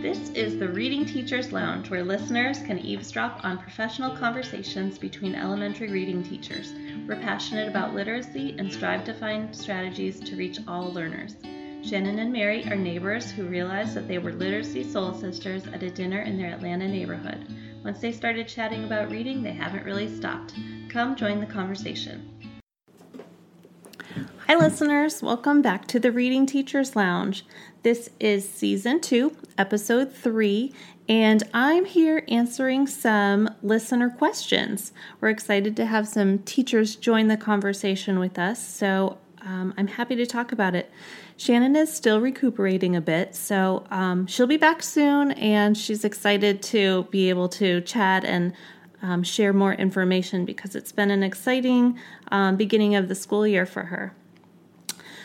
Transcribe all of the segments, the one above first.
This is the Reading Teachers Lounge, where listeners can eavesdrop on professional conversations between elementary reading teachers. We're passionate about literacy and strive to find strategies to reach all learners. Shannon and Mary are neighbors who realized that they were literacy soul sisters at a dinner in their Atlanta neighborhood. Once they started chatting about reading, they haven't really stopped. Come join the conversation. Hi, listeners. Welcome back to the Reading Teachers Lounge. This is season two, episode three, and I'm here answering some listener questions. We're excited to have some teachers join the conversation with us, so um, I'm happy to talk about it. Shannon is still recuperating a bit, so um, she'll be back soon, and she's excited to be able to chat and um, share more information because it's been an exciting um, beginning of the school year for her.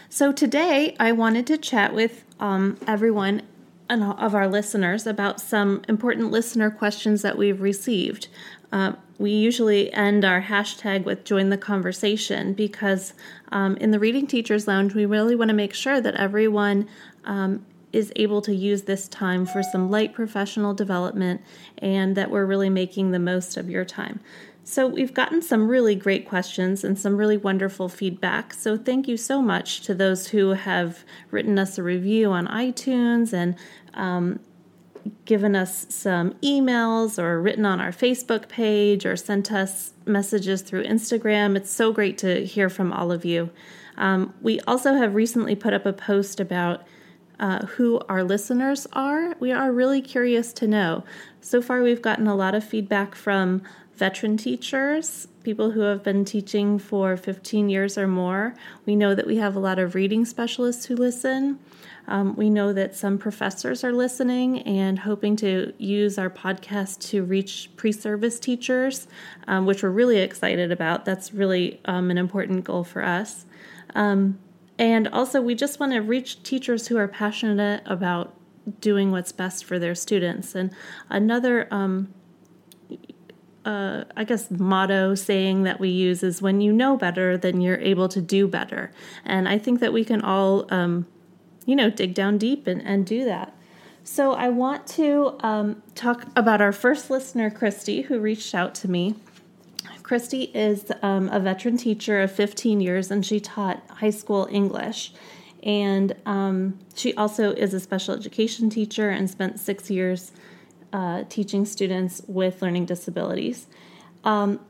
So, today I wanted to chat with um, everyone of our listeners about some important listener questions that we've received. Uh, we usually end our hashtag with join the conversation because um, in the Reading Teachers Lounge, we really want to make sure that everyone um, is able to use this time for some light professional development and that we're really making the most of your time. So, we've gotten some really great questions and some really wonderful feedback. So, thank you so much to those who have written us a review on iTunes and um, given us some emails or written on our Facebook page or sent us messages through Instagram. It's so great to hear from all of you. Um, we also have recently put up a post about uh, who our listeners are. We are really curious to know. So far, we've gotten a lot of feedback from veteran teachers, people who have been teaching for 15 years or more. We know that we have a lot of reading specialists who listen. Um, we know that some professors are listening and hoping to use our podcast to reach pre service teachers, um, which we're really excited about. That's really um, an important goal for us. Um, and also, we just want to reach teachers who are passionate about doing what's best for their students. And another um, uh, I guess, motto saying that we use is when you know better, then you're able to do better. And I think that we can all, um, you know, dig down deep and, and do that. So I want to um, talk about our first listener, Christy, who reached out to me. Christy is um, a veteran teacher of 15 years and she taught high school English. And um, she also is a special education teacher and spent six years uh, teaching students with learning disabilities. Um,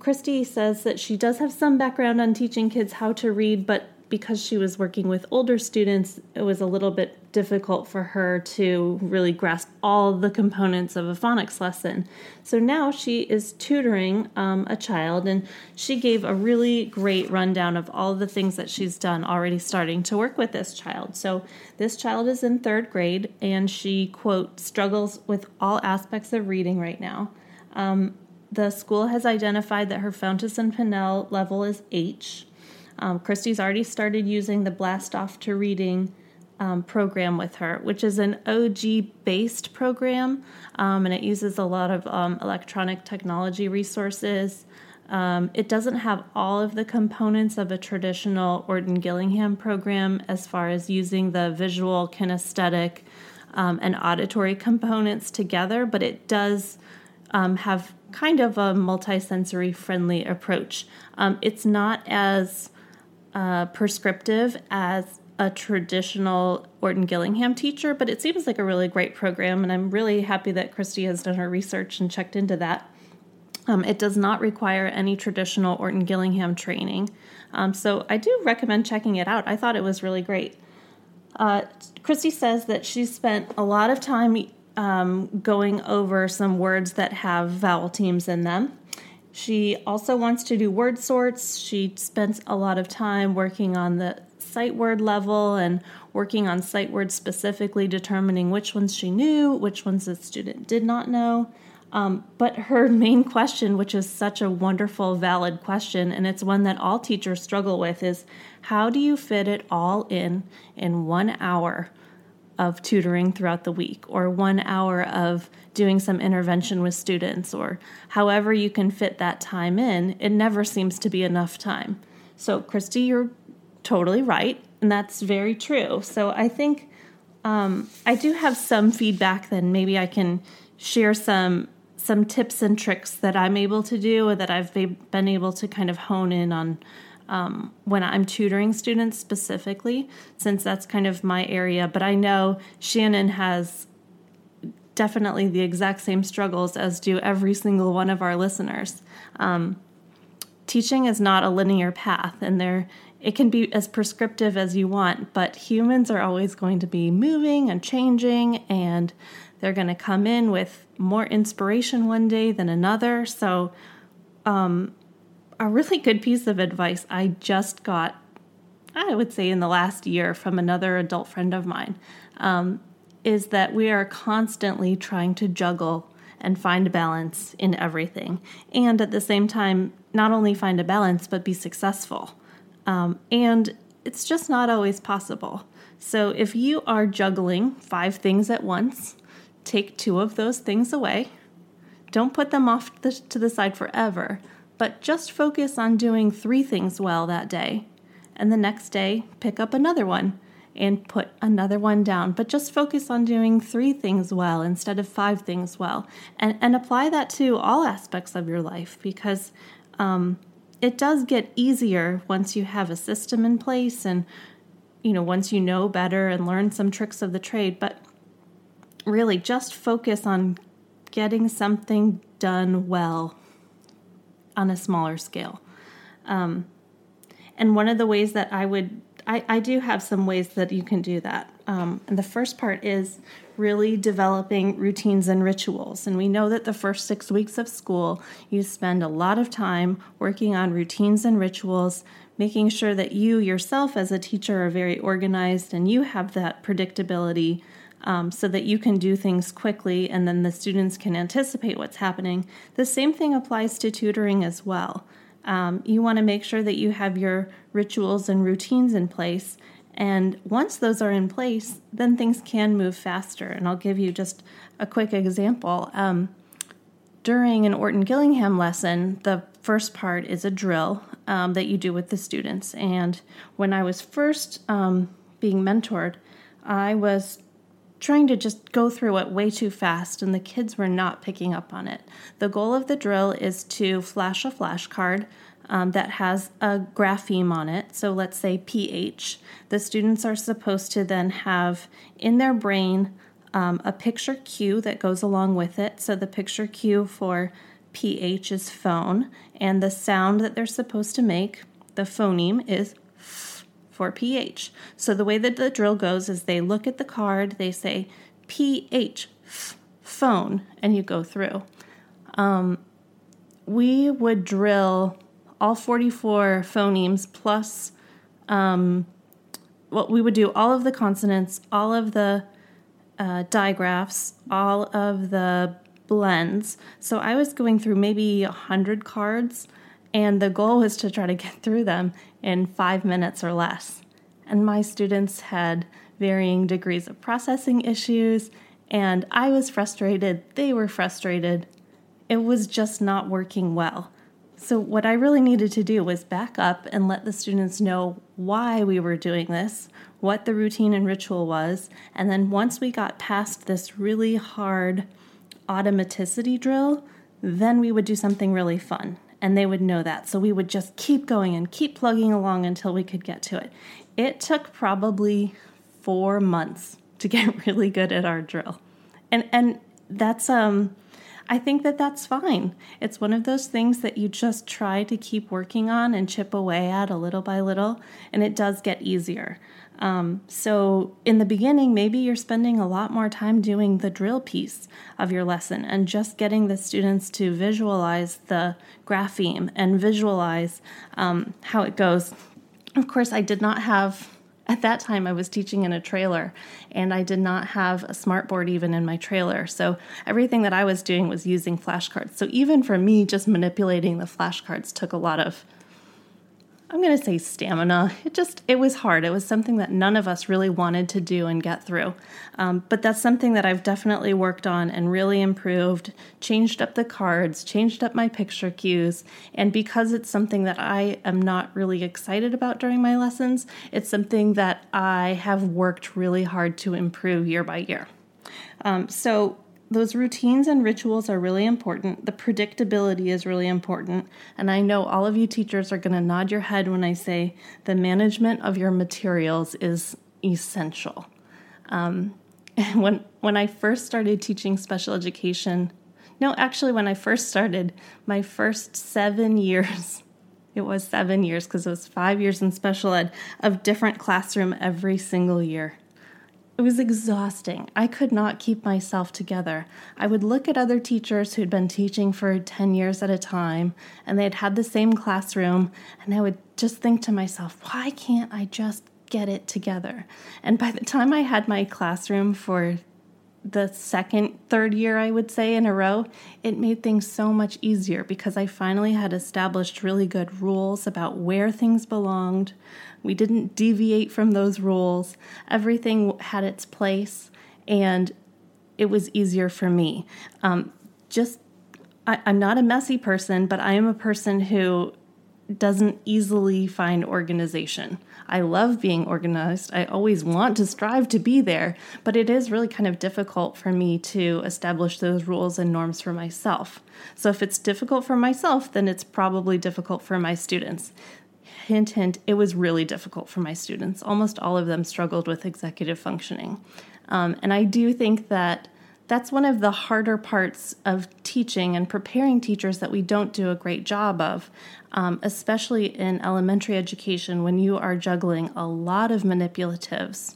Christy says that she does have some background on teaching kids how to read, but because she was working with older students, it was a little bit difficult for her to really grasp all the components of a phonics lesson. So now she is tutoring um, a child, and she gave a really great rundown of all the things that she's done already starting to work with this child. So this child is in third grade, and she, quote, struggles with all aspects of reading right now. Um, the school has identified that her Fountas and Pinnell level is H. Um, Christy's already started using the Blast Off to Reading um, program with her, which is an OG based program, um, and it uses a lot of um, electronic technology resources. Um, it doesn't have all of the components of a traditional Orton Gillingham program as far as using the visual, kinesthetic, um, and auditory components together, but it does have kind of a multisensory friendly approach. it's not as uh, prescriptive as a traditional Orton Gillingham teacher, but it seems like a really great program, and I'm really happy that Christy has done her research and checked into that. Um, it does not require any traditional Orton Gillingham training, um, so I do recommend checking it out. I thought it was really great. Uh, Christy says that she spent a lot of time um, going over some words that have vowel teams in them. She also wants to do word sorts. She spends a lot of time working on the sight word level and working on sight words specifically, determining which ones she knew, which ones the student did not know. Um, but her main question, which is such a wonderful, valid question, and it's one that all teachers struggle with, is how do you fit it all in in one hour of tutoring throughout the week or one hour of doing some intervention with students or however you can fit that time in, it never seems to be enough time. So, Christy, you're totally right, and that's very true. So, I think um, I do have some feedback. Then maybe I can share some some tips and tricks that I'm able to do, or that I've been able to kind of hone in on um, when I'm tutoring students specifically, since that's kind of my area. But I know Shannon has definitely the exact same struggles as do every single one of our listeners. Um, teaching is not a linear path, and there it can be as prescriptive as you want, but humans are always going to be moving and changing, and they're going to come in with more inspiration one day than another. So, um, a really good piece of advice I just got, I would say, in the last year from another adult friend of mine, um, is that we are constantly trying to juggle and find balance in everything. And at the same time, not only find a balance, but be successful. Um, and it's just not always possible. So if you are juggling five things at once, take two of those things away. Don't put them off the, to the side forever, but just focus on doing three things well that day. And the next day, pick up another one and put another one down. But just focus on doing three things well instead of five things well. And, and apply that to all aspects of your life because um, it does get easier once you have a system in place and you know once you know better and learn some tricks of the trade but really just focus on getting something done well on a smaller scale um, and one of the ways that i would I, I do have some ways that you can do that. Um, and the first part is really developing routines and rituals. And we know that the first six weeks of school, you spend a lot of time working on routines and rituals, making sure that you yourself as a teacher are very organized and you have that predictability. Um, so that you can do things quickly and then the students can anticipate what's happening. The same thing applies to tutoring as well. Um, you want to make sure that you have your rituals and routines in place. And once those are in place, then things can move faster. And I'll give you just a quick example. Um, during an Orton Gillingham lesson, the first part is a drill um, that you do with the students. And when I was first um, being mentored, I was trying to just go through it way too fast, and the kids were not picking up on it. The goal of the drill is to flash a flashcard um, that has a grapheme on it. So let's say pH. The students are supposed to then have in their brain um, a picture cue that goes along with it. So the picture cue for pH is phone, and the sound that they're supposed to make, the phoneme, is for pH. So the way that the drill goes is they look at the card, they say pH, phone, and you go through. Um, we would drill all 44 phonemes plus um, what we would do all of the consonants, all of the uh, digraphs, all of the blends. So I was going through maybe 100 cards, and the goal was to try to get through them in five minutes or less. And my students had varying degrees of processing issues, and I was frustrated, they were frustrated. It was just not working well. So, what I really needed to do was back up and let the students know why we were doing this, what the routine and ritual was, and then once we got past this really hard automaticity drill, then we would do something really fun and they would know that. So we would just keep going and keep plugging along until we could get to it. It took probably four months to get really good at our drill. And and that's um I think that that's fine. It's one of those things that you just try to keep working on and chip away at a little by little, and it does get easier. Um, so, in the beginning, maybe you're spending a lot more time doing the drill piece of your lesson and just getting the students to visualize the grapheme and visualize um, how it goes. Of course, I did not have at that time I was teaching in a trailer and I did not have a smartboard even in my trailer. So everything that I was doing was using flashcards. So even for me, just manipulating the flashcards took a lot of I'm going to say stamina. It just, it was hard. It was something that none of us really wanted to do and get through. Um, but that's something that I've definitely worked on and really improved, changed up the cards, changed up my picture cues. And because it's something that I am not really excited about during my lessons, it's something that I have worked really hard to improve year by year. Um, so those routines and rituals are really important. The predictability is really important. And I know all of you teachers are going to nod your head when I say the management of your materials is essential. Um, when, when I first started teaching special education, no, actually, when I first started, my first seven years, it was seven years because it was five years in special ed of different classroom every single year. It was exhausting. I could not keep myself together. I would look at other teachers who'd been teaching for 10 years at a time and they'd had the same classroom, and I would just think to myself, why can't I just get it together? And by the time I had my classroom for the second, third year, I would say, in a row, it made things so much easier because I finally had established really good rules about where things belonged. We didn't deviate from those rules. Everything had its place, and it was easier for me. Um, just, I, I'm not a messy person, but I am a person who doesn't easily find organization. I love being organized. I always want to strive to be there, but it is really kind of difficult for me to establish those rules and norms for myself. So if it's difficult for myself, then it's probably difficult for my students. Hint, hint, it was really difficult for my students. Almost all of them struggled with executive functioning. Um, and I do think that that's one of the harder parts of teaching and preparing teachers that we don't do a great job of, um, especially in elementary education when you are juggling a lot of manipulatives.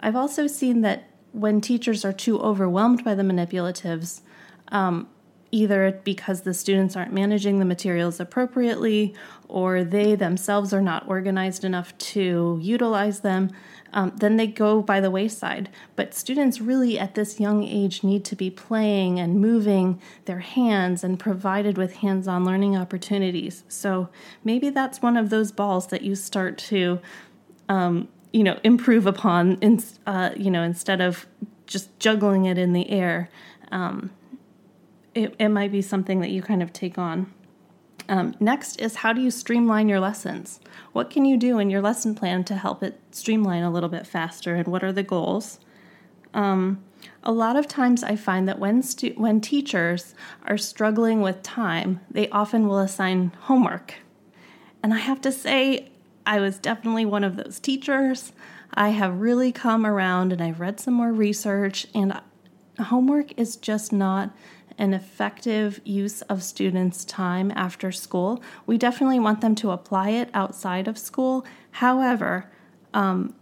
I've also seen that when teachers are too overwhelmed by the manipulatives, um, either because the students aren't managing the materials appropriately or they themselves are not organized enough to utilize them, um, then they go by the wayside. But students really at this young age need to be playing and moving their hands and provided with hands on learning opportunities. So maybe that's one of those balls that you start to. Um, you know, improve upon, in, uh, you know, instead of just juggling it in the air. Um, it, it might be something that you kind of take on. Um, next is how do you streamline your lessons? What can you do in your lesson plan to help it streamline a little bit faster, and what are the goals? Um, a lot of times, I find that when stu- when teachers are struggling with time, they often will assign homework. And I have to say, I was definitely one of those teachers. I have really come around and I've read some more research, and homework is just not an effective use of students' time after school. We definitely want them to apply it outside of school. However, um,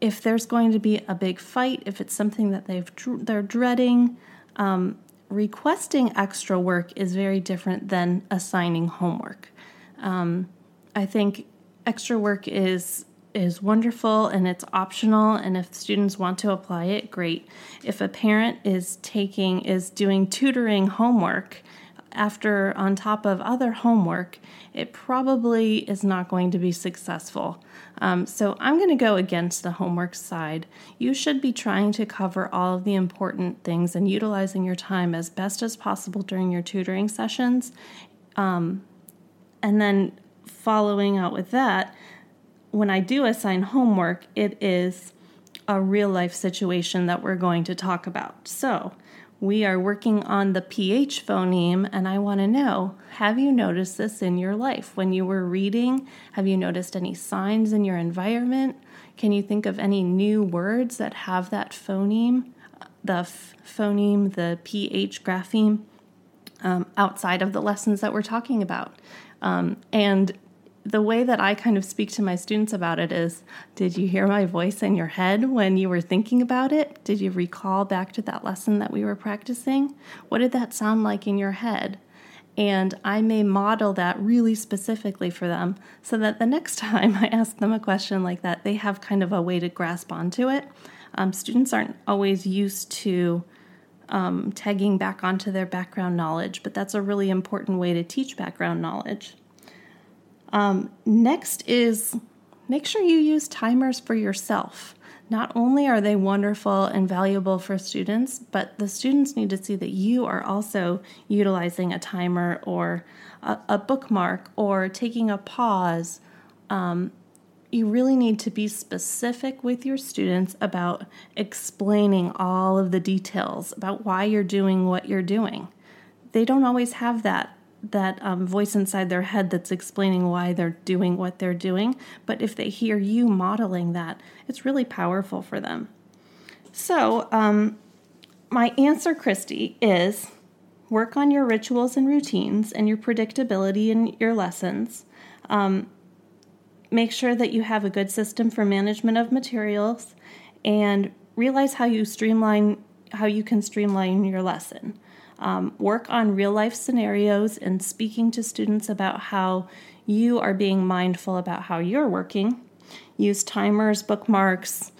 if there's going to be a big fight, if it's something that they've they're dreading, um, requesting extra work is very different than assigning homework. Um, I think extra work is is wonderful and it's optional and if students want to apply it great. If a parent is taking is doing tutoring homework after on top of other homework it probably is not going to be successful. Um, so i'm going to go against the homework side. You should be trying to cover all of the important things and utilizing your time as best as possible during your tutoring sessions. Um, and then following out with that when I do assign homework, it is a real life situation that we're going to talk about. So, we are working on the PH phoneme, and I want to know have you noticed this in your life? When you were reading, have you noticed any signs in your environment? Can you think of any new words that have that phoneme, the f- phoneme, the PH grapheme, um, outside of the lessons that we're talking about? Um, and the way that I kind of speak to my students about it is Did you hear my voice in your head when you were thinking about it? Did you recall back to that lesson that we were practicing? What did that sound like in your head? And I may model that really specifically for them so that the next time I ask them a question like that, they have kind of a way to grasp onto it. Um, students aren't always used to um, tagging back onto their background knowledge, but that's a really important way to teach background knowledge. Um, next is make sure you use timers for yourself. Not only are they wonderful and valuable for students, but the students need to see that you are also utilizing a timer or a, a bookmark or taking a pause. Um, you really need to be specific with your students about explaining all of the details about why you're doing what you're doing. They don't always have that that um, voice inside their head that's explaining why they're doing what they're doing. But if they hear you modeling that, it's really powerful for them. So, um, my answer, Christy, is work on your rituals and routines and your predictability in your lessons. Um, make sure that you have a good system for management of materials and realize how you streamline how you can streamline your lesson. Um, work on real life scenarios and speaking to students about how you are being mindful about how you're working. Use timers, bookmarks,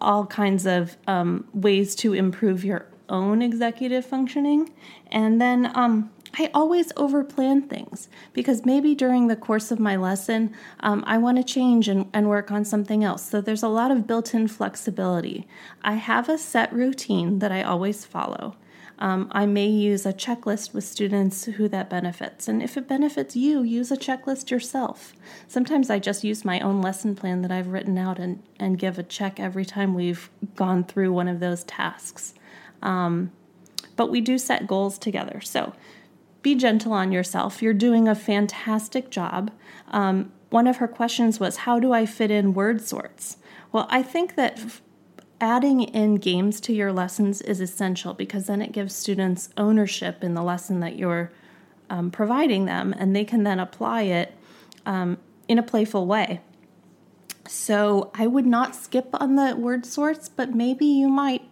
all kinds of um, ways to improve your own executive functioning. And then um, I always overplan things because maybe during the course of my lesson, um, I want to change and, and work on something else. So there's a lot of built in flexibility. I have a set routine that I always follow. Um, I may use a checklist with students who that benefits. And if it benefits you, use a checklist yourself. Sometimes I just use my own lesson plan that I've written out and, and give a check every time we've gone through one of those tasks. Um, but we do set goals together. So be gentle on yourself. You're doing a fantastic job. Um, one of her questions was, How do I fit in word sorts? Well, I think that adding in games to your lessons is essential because then it gives students ownership in the lesson that you're um, providing them and they can then apply it um, in a playful way. So I would not skip on the word sorts, but maybe you might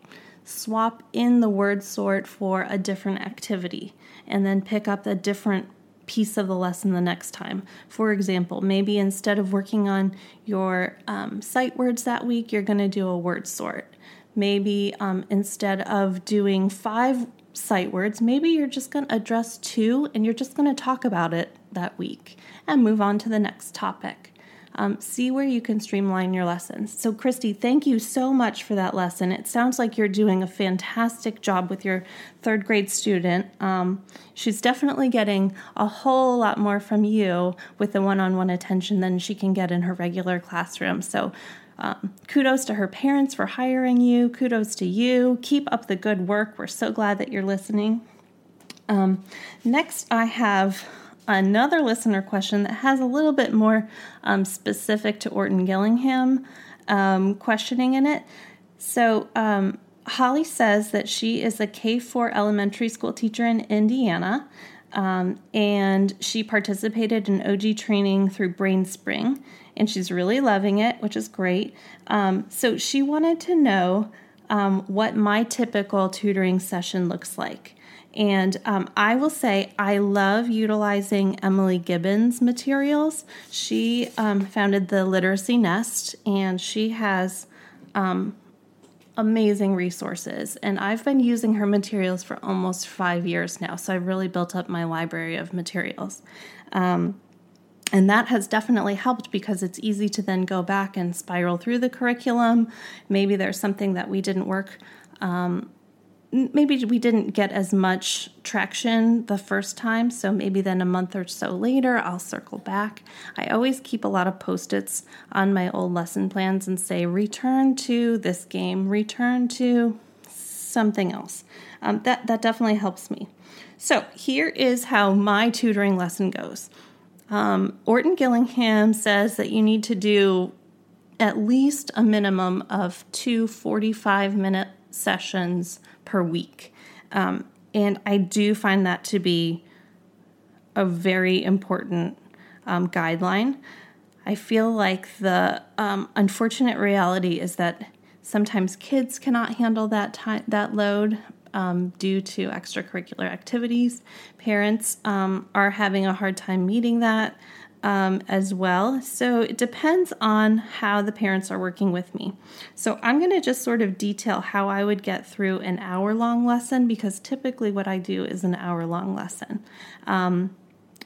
swap in the word sort for a different activity and then pick up a different piece of the lesson the next time. For example, maybe instead of working on your um, sight words that week, you're going to do a word sort. Maybe um, instead of doing five sight words, maybe you're just going to address two and you're just going to talk about it that week and move on to the next topic. Um, see where you can streamline your lessons. So, Christy, thank you so much for that lesson. It sounds like you're doing a fantastic job with your third grade student. Um, she's definitely getting a whole lot more from you with the one on one attention than she can get in her regular classroom. So, um, kudos to her parents for hiring you. Kudos to you. Keep up the good work. We're so glad that you're listening. Um, next, I have another listener question that has a little bit more um, specific to Orton Gillingham um, questioning in it. So, um, Holly says that she is a K 4 elementary school teacher in Indiana. Um, and she participated in OG training through BrainSpring, and she's really loving it, which is great. Um, so she wanted to know um, what my typical tutoring session looks like. And um, I will say, I love utilizing Emily Gibbons materials. She um, founded the Literacy Nest, and she has um, amazing resources. And I've been using her materials for almost five years now, so I've really built up my library of materials. Um, and that has definitely helped because it's easy to then go back and spiral through the curriculum. Maybe there's something that we didn't work um, maybe we didn't get as much traction the first time, so maybe then a month or so later I'll circle back. I always keep a lot of post its on my old lesson plans and say, return to this game, return to something else. Um, that, that definitely helps me. So here is how my tutoring lesson goes. Um, Orton Gillingham says that you need to do at least a minimum of two 45 minute sessions per week. Um, and I do find that to be a very important um, guideline. I feel like the um, unfortunate reality is that sometimes kids cannot handle that time that load um, due to extracurricular activities. Parents um, are having a hard time meeting that um, as well. So it depends on how the parents are working with me. So I'm going to just sort of detail how I would get through an hour long lesson because typically what I do is an hour long lesson. Um,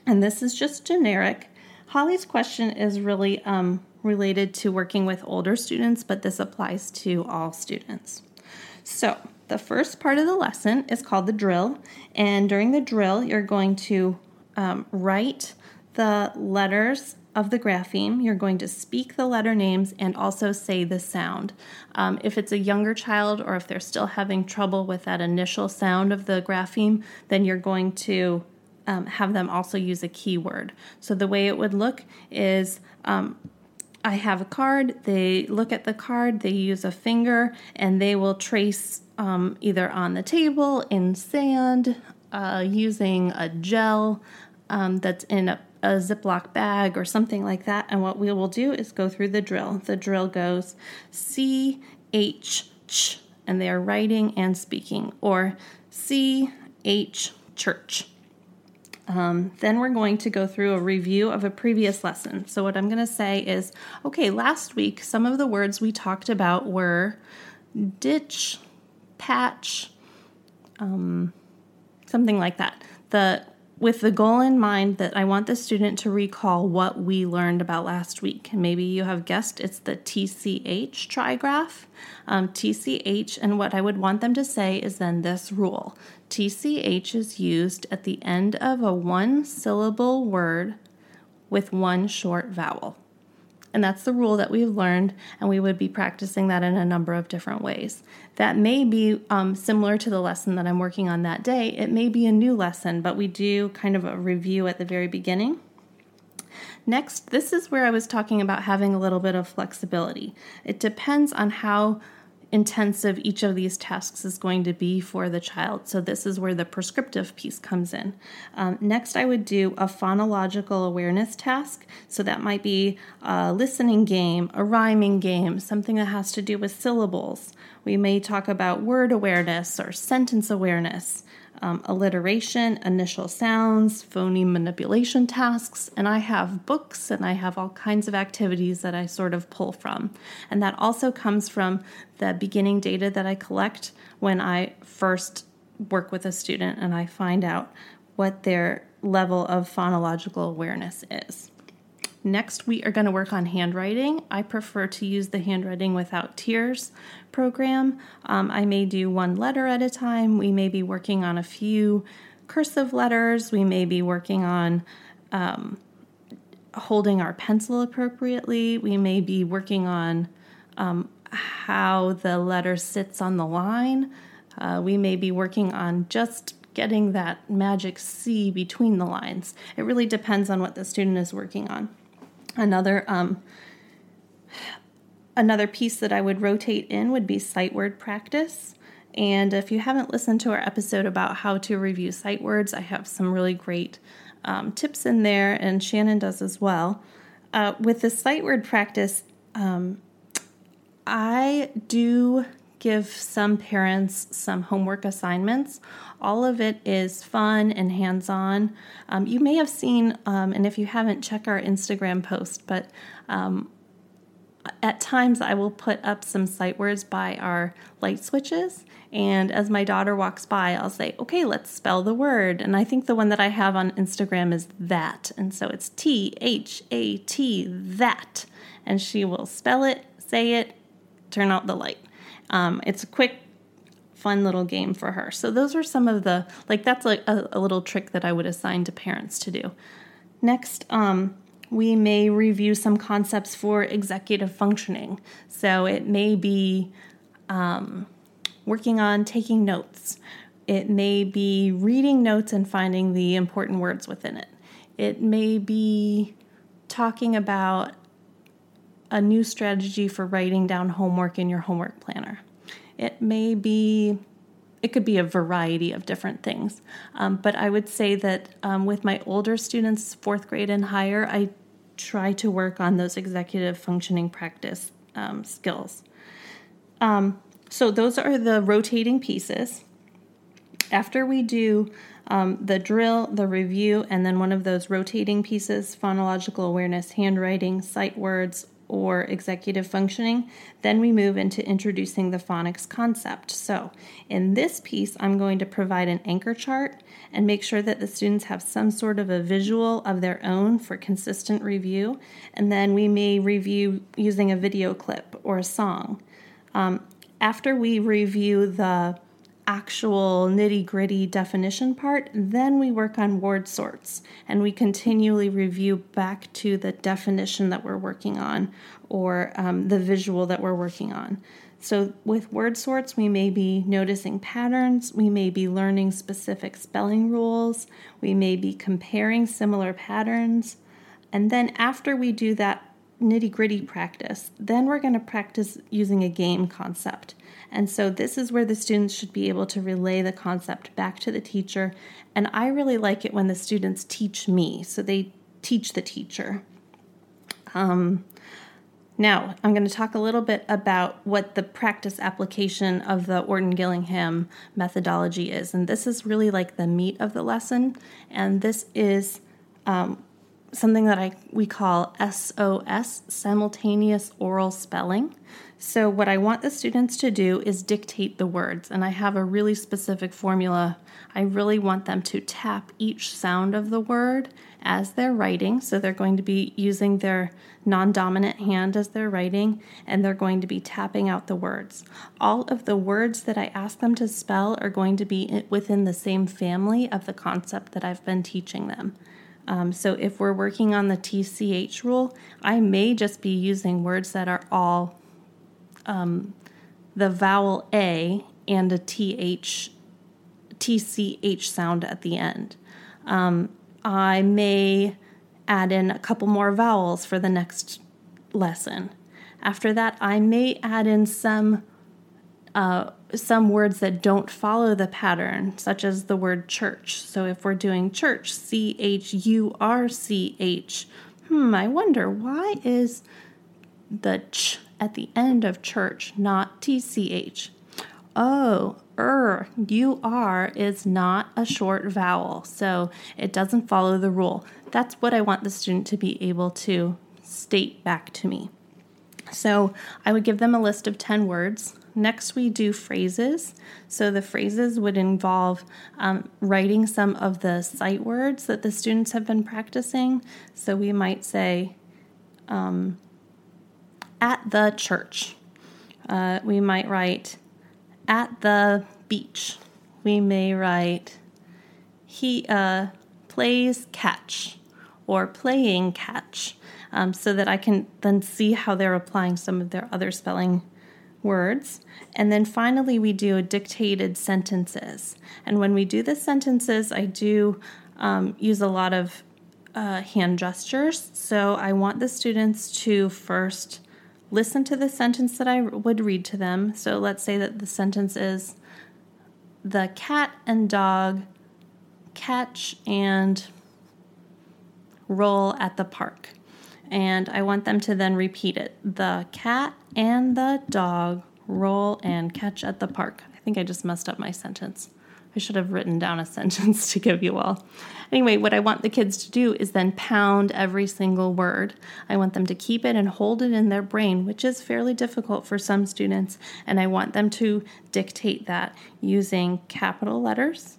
and this is just generic. Holly's question is really um, related to working with older students, but this applies to all students. So, the first part of the lesson is called the drill, and during the drill, you're going to um, write the letters of the grapheme. You're going to speak the letter names and also say the sound. Um, if it's a younger child or if they're still having trouble with that initial sound of the grapheme, then you're going to um, have them also use a keyword. So the way it would look is um, I have a card, they look at the card, they use a finger, and they will trace um, either on the table, in sand, uh, using a gel um, that's in a, a Ziploc bag or something like that. And what we will do is go through the drill. The drill goes C H ch, and they are writing and speaking, or C H church. Um, then we're going to go through a review of a previous lesson. So, what I'm going to say is okay, last week, some of the words we talked about were ditch, patch, um, something like that. The with the goal in mind that I want the student to recall what we learned about last week. Maybe you have guessed it's the TCH trigraph. Um, TCH, and what I would want them to say is then this rule TCH is used at the end of a one syllable word with one short vowel. And that's the rule that we've learned, and we would be practicing that in a number of different ways. That may be um, similar to the lesson that I'm working on that day. It may be a new lesson, but we do kind of a review at the very beginning. Next, this is where I was talking about having a little bit of flexibility. It depends on how intensive each of these tasks is going to be for the child. So, this is where the prescriptive piece comes in. Um, next, I would do a phonological awareness task. So, that might be a listening game, a rhyming game, something that has to do with syllables. We may talk about word awareness or sentence awareness um, alliteration, initial sounds, phoneme manipulation tasks, and I have books and I have all kinds of activities that I sort of pull from. And that also comes from the beginning data that I collect when I first work with a student and I find out what their level of phonological awareness is. Next, we are going to work on handwriting. I prefer to use the handwriting without tears program. Um, I may do one letter at a time. We may be working on a few cursive letters. We may be working on um, holding our pencil appropriately. We may be working on um, how the letter sits on the line. Uh, we may be working on just getting that magic C between the lines. It really depends on what the student is working on. Another um, another piece that I would rotate in would be sight word practice. And if you haven't listened to our episode about how to review sight words, I have some really great um, tips in there, and Shannon does as well. Uh, with the sight word practice, um, I do give some parents some homework assignments. All of it is fun and hands on. Um, you may have seen, um, and if you haven't, check our Instagram post, but um, at times I will put up some sight words by our light switches. And as my daughter walks by, I'll say, okay, let's spell the word. And I think the one that I have on Instagram is that. And so it's T H A T, that. And she will spell it, say it, turn out the light. Um, it's a quick, fun little game for her. So those are some of the, like, that's like a, a little trick that I would assign to parents to do. Next, um, we may review some concepts for executive functioning. So it may be um, working on taking notes, it may be reading notes and finding the important words within it, it may be talking about a new strategy for writing down homework in your homework planner. It may be, it could be a variety of different things. Um, but I would say that um, with my older students, fourth grade and higher, I try to work on those executive functioning practice um, skills. Um, so those are the rotating pieces. After we do um, the drill, the review, and then one of those rotating pieces phonological awareness, handwriting, sight words, or executive functioning, then we move into introducing the phonics concept. So, in this piece, I'm going to provide an anchor chart and make sure that the students have some sort of a visual of their own for consistent review. And then we may review using a video clip or a song. Um, after we review the actual nitty gritty definition part, then we work on word sorts and we continually review back to the definition that we're working on or um, the visual that we're working on. So, with word sorts, we may be noticing patterns, we may be learning specific spelling rules, we may be comparing similar patterns. And then, after we do that nitty gritty practice, then we're going to practice using a game concept. And so this is where the students should be able to relay the concept back to the teacher. And I really like it when the students teach me, so they teach the teacher. Um, now, I'm going to talk a little bit about what the practice application of the Orton Gillingham methodology is. And this is really like the meat of the lesson. And this is um, something that I we call SOS, simultaneous oral spelling. So what I want the students to do is dictate the words, and I have a really specific formula. I really want them to tap each sound of the word as they're writing. So they're going to be using their non-dominant hand as they're writing, and they're going to be tapping out the words. All of the words that I ask them to spell are going to be within the same family of the concept that I've been teaching them. Um, so if we're working on the TCH rule, I may just be using words that are all um, the vowel A and a TH, TCH sound at the end. Um, I may add in a couple more vowels for the next lesson. After that, I may add in some uh, some words that don't follow the pattern, such as the word church. So if we're doing church, C H U R C H, hmm, I wonder why is the ch at the end of church not T C H? Oh, er, U R is not a short vowel, so it doesn't follow the rule. That's what I want the student to be able to state back to me. So I would give them a list of 10 words. Next, we do phrases. So the phrases would involve um, writing some of the sight words that the students have been practicing. So we might say, um, at the church. Uh, we might write, at the beach. We may write, he uh, plays catch or playing catch um, so that I can then see how they're applying some of their other spelling words. And then finally, we do dictated sentences. And when we do the sentences, I do um, use a lot of uh, hand gestures. So I want the students to first listen to the sentence that I would read to them. So let's say that the sentence is The cat and dog catch and roll at the park and I want them to then repeat it. The cat and the dog roll and catch at the park. I think I just messed up my sentence. I should have written down a sentence to give you all. Anyway, what I want the kids to do is then pound every single word. I want them to keep it and hold it in their brain, which is fairly difficult for some students, and I want them to dictate that using capital letters,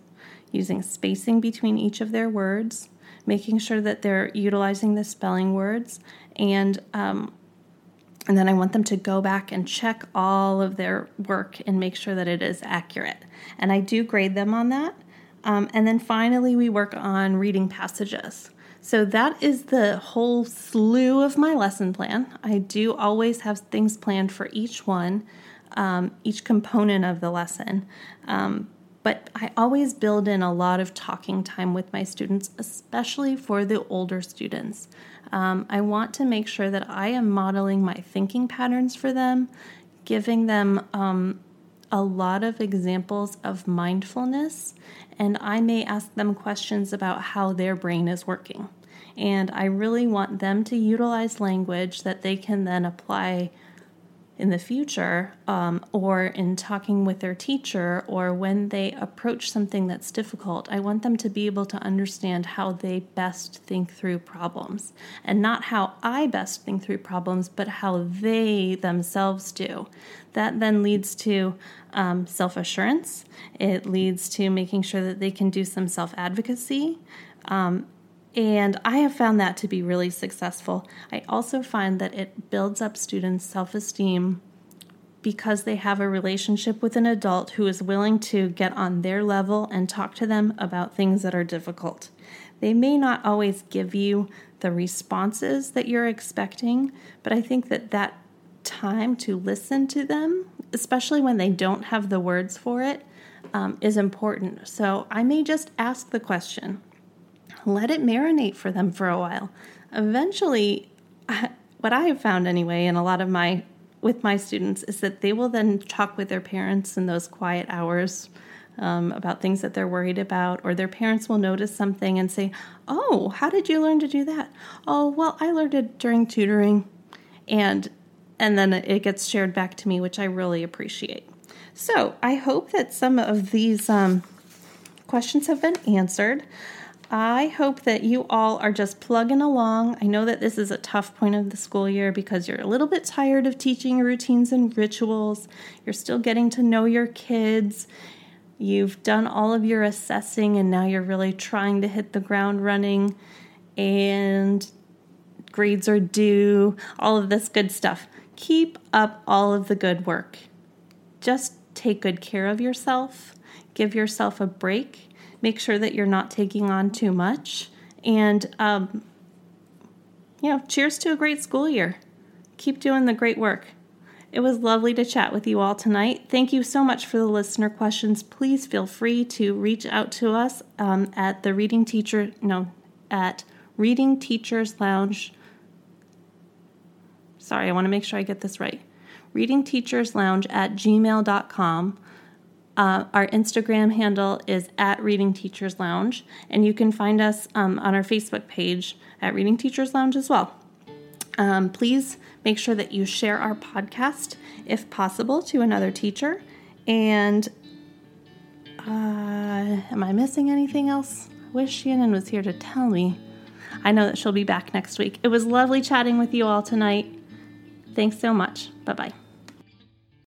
using spacing between each of their words, making sure that they're utilizing the spelling words and um, and then I want them to go back and check all of their work and make sure that it is accurate. And I do grade them on that. Um, and then finally, we work on reading passages. So that is the whole slew of my lesson plan. I do always have things planned for each one, um, each component of the lesson. Um, but I always build in a lot of talking time with my students, especially for the older students. Um, I want to make sure that I am modeling my thinking patterns for them, giving them um, a lot of examples of mindfulness, and I may ask them questions about how their brain is working. And I really want them to utilize language that they can then apply in the future um, or in talking with their teacher or when they approach something that's difficult, I want them to be able to understand how they best think through problems and not how I best think through problems, but how they themselves do. That then leads to um, self assurance, it leads to making sure that they can do some self advocacy. Um, and I have found that to be really successful. I also find that it builds up students' self esteem because they have a relationship with an adult who is willing to get on their level and talk to them about things that are difficult. They may not always give you the responses that you're expecting, but I think that that time to listen to them, especially when they don't have the words for it, um, is important. So I may just ask the question let it marinate for them for a while. Eventually, what I have found anyway, in a lot of my with my students, is that they will then talk with their parents in those quiet hours um, about things that they're worried about, or their parents will notice something and say, "Oh, how did you learn to do that?" "Oh, well, I learned it during tutoring," and and then it gets shared back to me, which I really appreciate. So I hope that some of these um, questions have been answered. I hope that you all are just plugging along. I know that this is a tough point of the school year because you're a little bit tired of teaching routines and rituals. You're still getting to know your kids. You've done all of your assessing and now you're really trying to hit the ground running and grades are due, all of this good stuff. Keep up all of the good work. Just take good care of yourself. Give yourself a break make sure that you're not taking on too much. And, um, you know, cheers to a great school year. Keep doing the great work. It was lovely to chat with you all tonight. Thank you so much for the listener questions. Please feel free to reach out to us um, at the Reading Teacher, no, at Reading Teachers Lounge. Sorry, I want to make sure I get this right. Reading Teachers Lounge at gmail.com uh, our Instagram handle is at Reading Teachers Lounge, and you can find us um, on our Facebook page at Reading Teachers Lounge as well. Um, please make sure that you share our podcast, if possible, to another teacher. And uh, am I missing anything else? I wish Shannon was here to tell me. I know that she'll be back next week. It was lovely chatting with you all tonight. Thanks so much. Bye bye.